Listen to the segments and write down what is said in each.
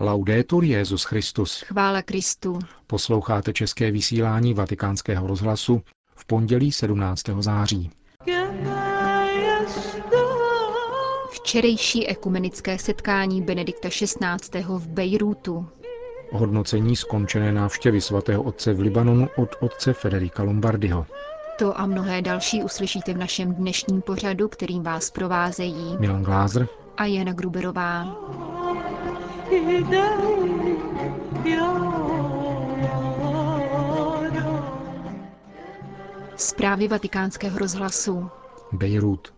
Laudetur Jezus Christus. Chvála Kristu. Posloucháte české vysílání Vatikánského rozhlasu v pondělí 17. září. Včerejší ekumenické setkání Benedikta XVI. v Bejrútu. Hodnocení skončené návštěvy svatého otce v Libanonu od otce Federika Lombardiho. To a mnohé další uslyšíte v našem dnešním pořadu, kterým vás provázejí Milan Glázer a Jana Gruberová. Zprávy vatikánského rozhlasu. Bejrút.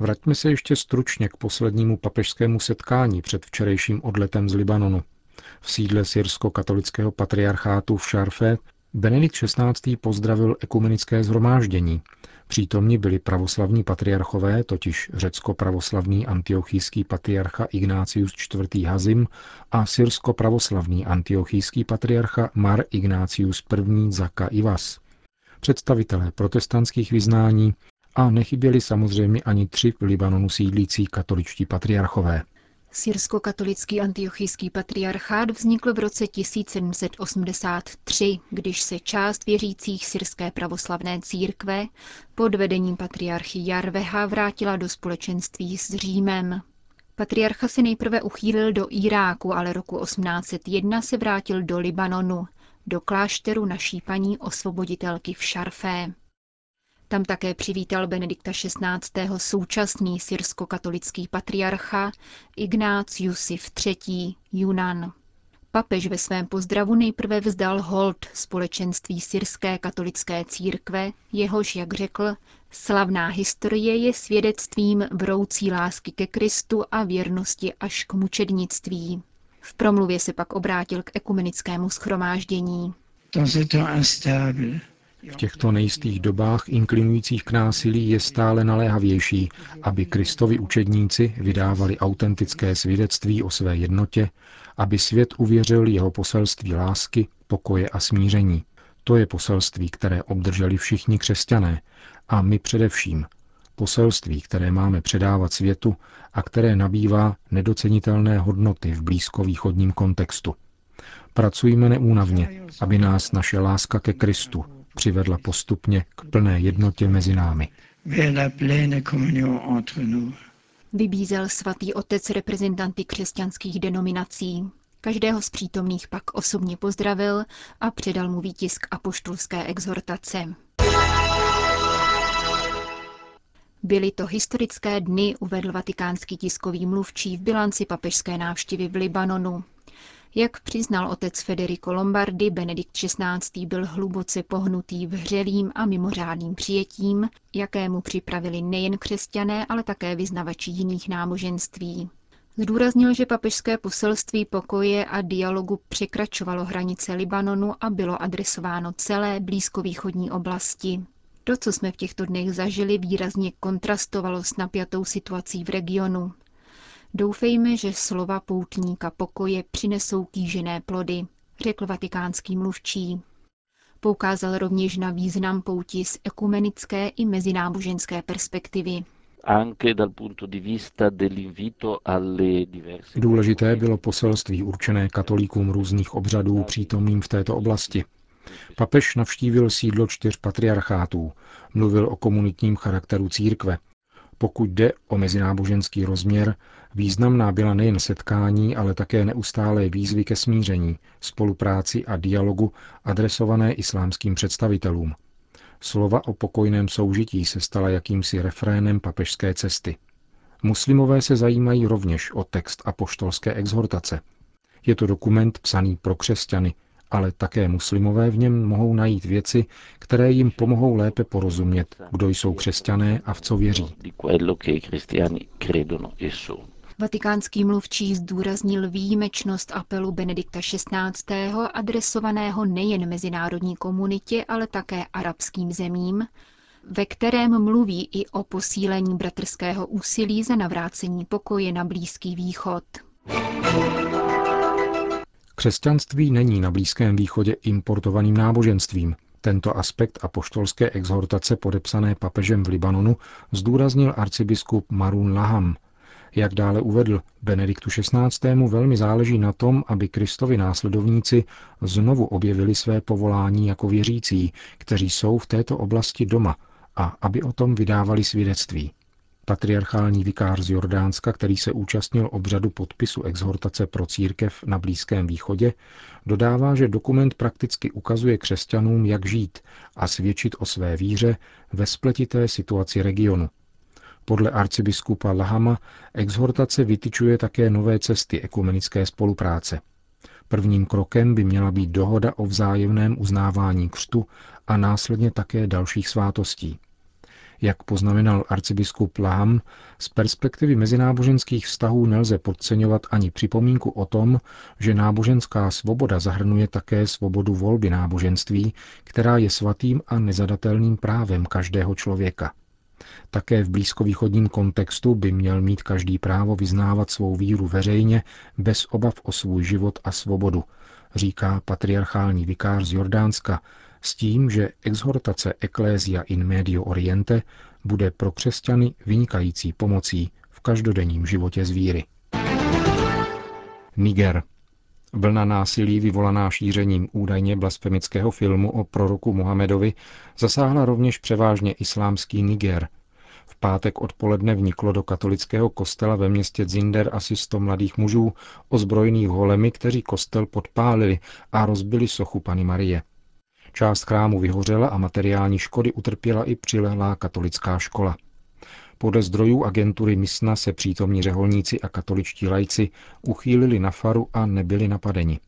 Vraťme se ještě stručně k poslednímu papežskému setkání před včerejším odletem z Libanonu. V sídle syrsko-katolického patriarchátu v Šarfe Benedikt XVI. pozdravil ekumenické zhromáždění. Přítomni byli pravoslavní patriarchové, totiž řecko-pravoslavný antiochijský patriarcha Ignácius IV. Hazim a syrsko-pravoslavný antiochijský patriarcha Mar Ignácius I. Zaka Ivas. Představitelé protestantských vyznání a nechyběli samozřejmě ani tři v Libanonu sídlící katoličtí patriarchové. Syrsko-katolický antiochijský patriarchát vznikl v roce 1783, když se část věřících syrské pravoslavné církve pod vedením patriarchy Jarveha vrátila do společenství s Římem. Patriarcha se nejprve uchýlil do Iráku, ale roku 1801 se vrátil do Libanonu, do klášteru naší paní osvoboditelky v Šarfé. Tam také přivítal Benedikta XVI. současný syrsko-katolický patriarcha Ignác Jusif III. Junan. Papež ve svém pozdravu nejprve vzdal hold společenství syrské katolické církve, jehož, jak řekl, slavná historie je svědectvím vroucí lásky ke Kristu a věrnosti až k mučednictví. V promluvě se pak obrátil k ekumenickému schromáždění. V těchto nejistých dobách inklinujících k násilí je stále naléhavější, aby Kristovi učedníci vydávali autentické svědectví o své jednotě, aby svět uvěřil jeho poselství lásky, pokoje a smíření. To je poselství, které obdrželi všichni křesťané a my především. Poselství, které máme předávat světu a které nabývá nedocenitelné hodnoty v blízkovýchodním kontextu. Pracujme neúnavně, aby nás naše láska ke Kristu, přivedla postupně k plné jednotě mezi námi. Vybízel svatý otec reprezentanty křesťanských denominací. Každého z přítomných pak osobně pozdravil a předal mu výtisk apoštolské exhortace. Byly to historické dny, uvedl vatikánský tiskový mluvčí v bilanci papežské návštěvy v Libanonu. Jak přiznal otec Federico Lombardi, Benedikt XVI. byl hluboce pohnutý vřelým a mimořádným přijetím, jakému připravili nejen křesťané, ale také vyznavači jiných náboženství. Zdůraznil, že papežské poselství pokoje a dialogu překračovalo hranice Libanonu a bylo adresováno celé blízkovýchodní oblasti. To, co jsme v těchto dnech zažili, výrazně kontrastovalo s napjatou situací v regionu. Doufejme, že slova poutníka pokoje přinesou kýžené plody, řekl vatikánský mluvčí. Poukázal rovněž na význam pouti z ekumenické i mezináboženské perspektivy. Důležité bylo poselství určené katolíkům různých obřadů přítomným v této oblasti. Papež navštívil sídlo čtyř patriarchátů, mluvil o komunitním charakteru církve, pokud jde o mezináboženský rozměr, významná byla nejen setkání, ale také neustálé výzvy ke smíření, spolupráci a dialogu adresované islámským představitelům. Slova o pokojném soužití se stala jakýmsi refrénem papežské cesty. Muslimové se zajímají rovněž o text apoštolské exhortace. Je to dokument psaný pro křesťany, ale také muslimové v něm mohou najít věci, které jim pomohou lépe porozumět, kdo jsou křesťané a v co věří. Vatikánský mluvčí zdůraznil výjimečnost apelu Benedikta XVI. adresovaného nejen mezinárodní komunitě, ale také arabským zemím, ve kterém mluví i o posílení bratrského úsilí za navrácení pokoje na Blízký východ. Křesťanství není na Blízkém východě importovaným náboženstvím. Tento aspekt apoštolské exhortace podepsané papežem v Libanonu zdůraznil arcibiskup Marun Laham. Jak dále uvedl, Benediktu XVI. velmi záleží na tom, aby Kristovi následovníci znovu objevili své povolání jako věřící, kteří jsou v této oblasti doma, a aby o tom vydávali svědectví. Patriarchální vikář z Jordánska, který se účastnil obřadu podpisu exhortace pro církev na Blízkém východě, dodává, že dokument prakticky ukazuje křesťanům, jak žít a svědčit o své víře ve spletité situaci regionu. Podle arcibiskupa Lahama exhortace vytyčuje také nové cesty ekumenické spolupráce. Prvním krokem by měla být dohoda o vzájemném uznávání křtu a následně také dalších svátostí. Jak poznamenal arcibiskup Laham, z perspektivy mezináboženských vztahů nelze podceňovat ani připomínku o tom, že náboženská svoboda zahrnuje také svobodu volby náboženství, která je svatým a nezadatelným právem každého člověka. Také v blízkovýchodním kontextu by měl mít každý právo vyznávat svou víru veřejně bez obav o svůj život a svobodu, říká patriarchální vikář z Jordánska, s tím, že exhortace Ecclesia in Medio Oriente bude pro křesťany vynikající pomocí v každodenním životě z víry. Niger. Vlna násilí vyvolaná šířením údajně blasfemického filmu o proroku Mohamedovi zasáhla rovněž převážně islámský Niger. V pátek odpoledne vniklo do katolického kostela ve městě Zinder asi 100 mladých mužů ozbrojených holemi, kteří kostel podpálili a rozbili sochu Pany Marie. Část chrámu vyhořela a materiální škody utrpěla i přilehlá katolická škola. Podle zdrojů agentury Misna se přítomní řeholníci a katoličtí lajci uchýlili na faru a nebyli napadeni.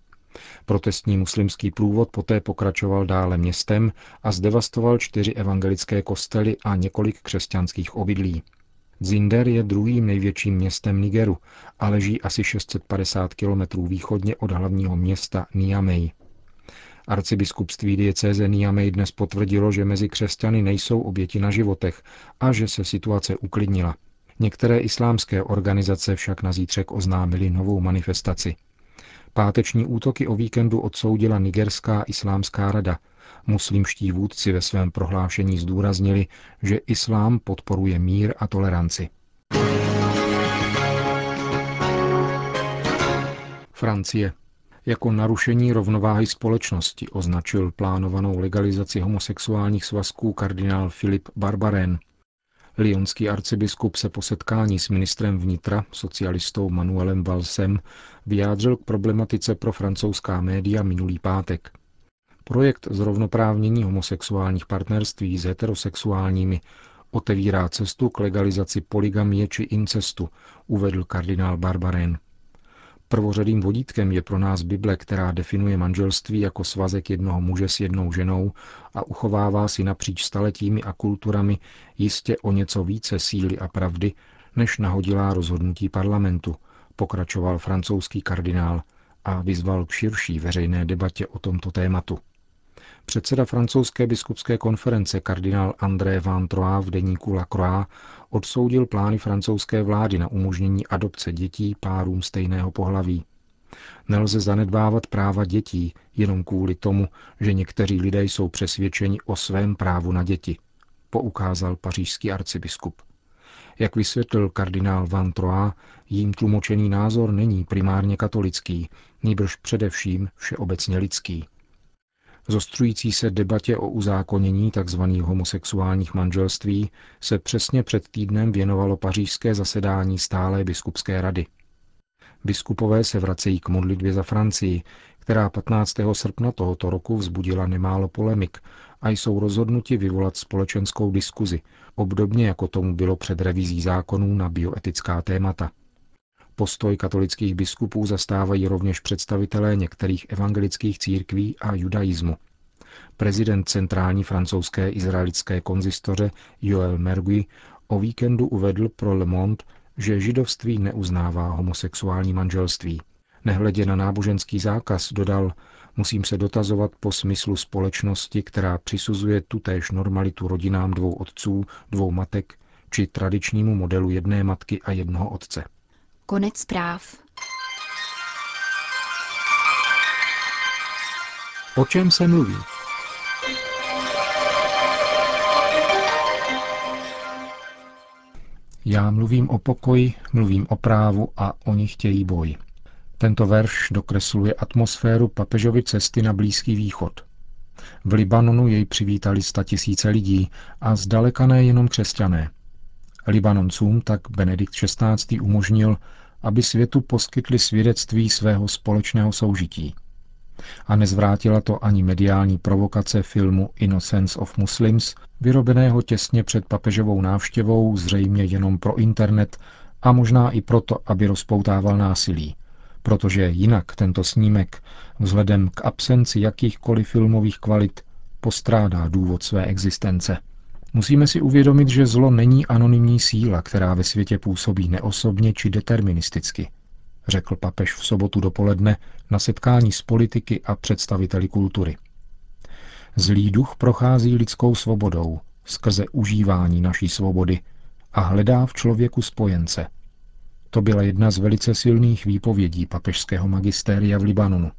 Protestní muslimský průvod poté pokračoval dále městem a zdevastoval čtyři evangelické kostely a několik křesťanských obydlí. Zinder je druhým největším městem Nigeru a leží asi 650 kilometrů východně od hlavního města Niamey. Arcibiskupství diecéze Niamey dnes potvrdilo, že mezi křesťany nejsou oběti na životech a že se situace uklidnila. Některé islámské organizace však na zítřek oznámili novou manifestaci. Páteční útoky o víkendu odsoudila Nigerská islámská rada. Muslimští vůdci ve svém prohlášení zdůraznili, že islám podporuje mír a toleranci. Francie jako narušení rovnováhy společnosti označil plánovanou legalizaci homosexuálních svazků kardinál Filip Barbaren. Lyonský arcibiskup se po setkání s ministrem vnitra, socialistou Manuelem Valsem, vyjádřil k problematice pro francouzská média minulý pátek. Projekt zrovnoprávnění homosexuálních partnerství s heterosexuálními otevírá cestu k legalizaci poligamie či incestu, uvedl kardinál Barbaren. Prvořadým vodítkem je pro nás Bible, která definuje manželství jako svazek jednoho muže s jednou ženou a uchovává si napříč staletími a kulturami jistě o něco více síly a pravdy, než nahodilá rozhodnutí parlamentu, pokračoval francouzský kardinál a vyzval k širší veřejné debatě o tomto tématu. Předseda francouzské biskupské konference kardinál André Van Troyes v deníku La Croix odsoudil plány francouzské vlády na umožnění adopce dětí párům stejného pohlaví. Nelze zanedbávat práva dětí jenom kvůli tomu, že někteří lidé jsou přesvědčeni o svém právu na děti, poukázal pařížský arcibiskup. Jak vysvětlil kardinál Van Troyes, jím tlumočený názor není primárně katolický, nýbrž především všeobecně lidský. Zostřující se debatě o uzákonění tzv. homosexuálních manželství se přesně před týdnem věnovalo pařížské zasedání stálé biskupské rady. Biskupové se vracejí k modlitbě za Francii, která 15. srpna tohoto roku vzbudila nemálo polemik a jsou rozhodnuti vyvolat společenskou diskuzi, obdobně jako tomu bylo před revizí zákonů na bioetická témata. Postoj katolických biskupů zastávají rovněž představitelé některých evangelických církví a judaismu. Prezident centrální francouzské izraelské konzistoře Joel Mergui o víkendu uvedl pro Le Monde, že židovství neuznává homosexuální manželství. Nehledě na náboženský zákaz dodal, musím se dotazovat po smyslu společnosti, která přisuzuje tutéž normalitu rodinám dvou otců, dvou matek, či tradičnímu modelu jedné matky a jednoho otce. Konec zpráv. O čem se mluví? Já mluvím o pokoji, mluvím o právu a oni chtějí boj. Tento verš dokresluje atmosféru papežovy cesty na Blízký východ. V Libanonu jej přivítali tisíce lidí a zdaleka ne jenom křesťané. Libanoncům tak Benedikt XVI. umožnil, aby světu poskytli svědectví svého společného soužití. A nezvrátila to ani mediální provokace filmu Innocence of Muslims, vyrobeného těsně před papežovou návštěvou, zřejmě jenom pro internet a možná i proto, aby rozpoutával násilí, protože jinak tento snímek, vzhledem k absenci jakýchkoliv filmových kvalit, postrádá důvod své existence. Musíme si uvědomit, že zlo není anonymní síla, která ve světě působí neosobně či deterministicky, řekl papež v sobotu dopoledne na setkání s politiky a představiteli kultury. Zlý duch prochází lidskou svobodou skrze užívání naší svobody a hledá v člověku spojence. To byla jedna z velice silných výpovědí papežského magistéria v Libanonu.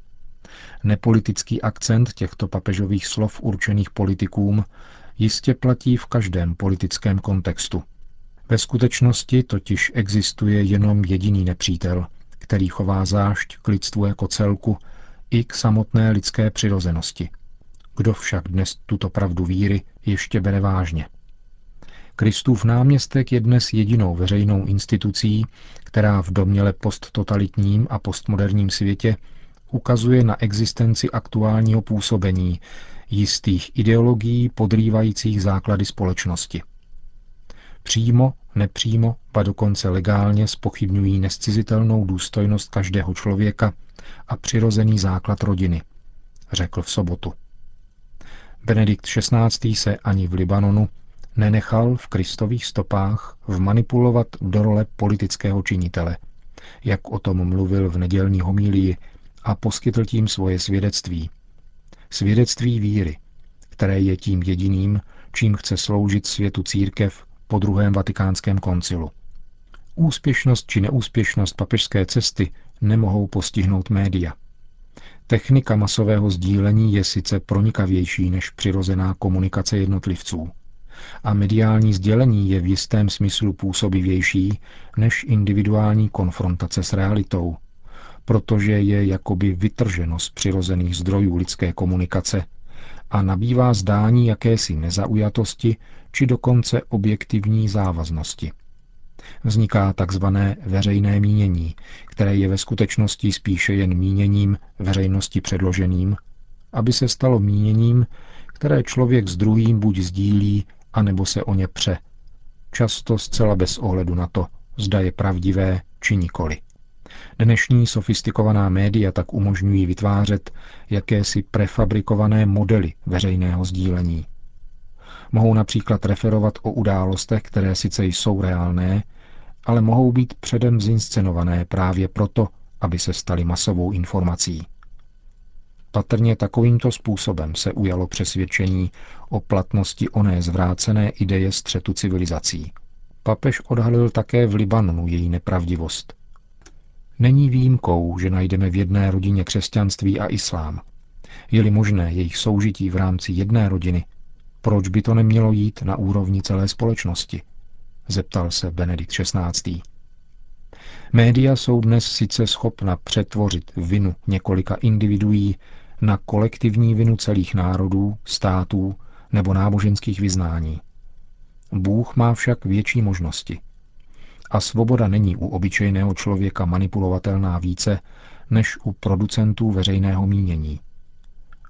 Nepolitický akcent těchto papežových slov určených politikům jistě platí v každém politickém kontextu. Ve skutečnosti totiž existuje jenom jediný nepřítel, který chová zášť k lidstvu jako celku i k samotné lidské přirozenosti. Kdo však dnes tuto pravdu víry ještě bere vážně? Kristův náměstek je dnes jedinou veřejnou institucí, která v doměle posttotalitním a postmoderním světě ukazuje na existenci aktuálního působení jistých ideologií podrývajících základy společnosti. Přímo, nepřímo, pa dokonce legálně spochybňují nescizitelnou důstojnost každého člověka a přirozený základ rodiny, řekl v sobotu. Benedikt XVI. se ani v Libanonu nenechal v kristových stopách vmanipulovat do role politického činitele, jak o tom mluvil v nedělní homílii a poskytl tím svoje svědectví. Svědectví víry, které je tím jediným, čím chce sloužit světu církev po druhém vatikánském koncilu. Úspěšnost či neúspěšnost papežské cesty nemohou postihnout média. Technika masového sdílení je sice pronikavější než přirozená komunikace jednotlivců. A mediální sdělení je v jistém smyslu působivější než individuální konfrontace s realitou, protože je jakoby vytrženo z přirozených zdrojů lidské komunikace a nabývá zdání jakési nezaujatosti či dokonce objektivní závaznosti. Vzniká takzvané veřejné mínění, které je ve skutečnosti spíše jen míněním veřejnosti předloženým, aby se stalo míněním, které člověk s druhým buď sdílí, anebo se o ně pře. Často zcela bez ohledu na to, zda je pravdivé či nikoli. Dnešní sofistikovaná média tak umožňují vytvářet jakési prefabrikované modely veřejného sdílení. Mohou například referovat o událostech, které sice jsou reálné, ale mohou být předem zinscenované právě proto, aby se staly masovou informací. Patrně takovýmto způsobem se ujalo přesvědčení o platnosti oné zvrácené ideje střetu civilizací. Papež odhalil také v Libanonu její nepravdivost. Není výjimkou, že najdeme v jedné rodině křesťanství a islám. Je-li možné jejich soužití v rámci jedné rodiny, proč by to nemělo jít na úrovni celé společnosti? Zeptal se Benedikt XVI. Média jsou dnes sice schopna přetvořit vinu několika individuí na kolektivní vinu celých národů, států nebo náboženských vyznání. Bůh má však větší možnosti. A svoboda není u obyčejného člověka manipulovatelná více než u producentů veřejného mínění.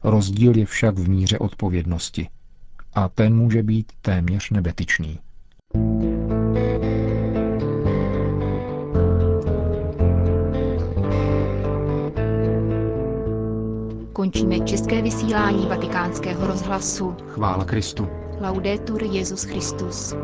Rozdíl je však v míře odpovědnosti. A ten může být téměř nebetyčný. Končíme české vysílání vatikánského rozhlasu. Chvála Kristu. Laudetur Jezus Christus.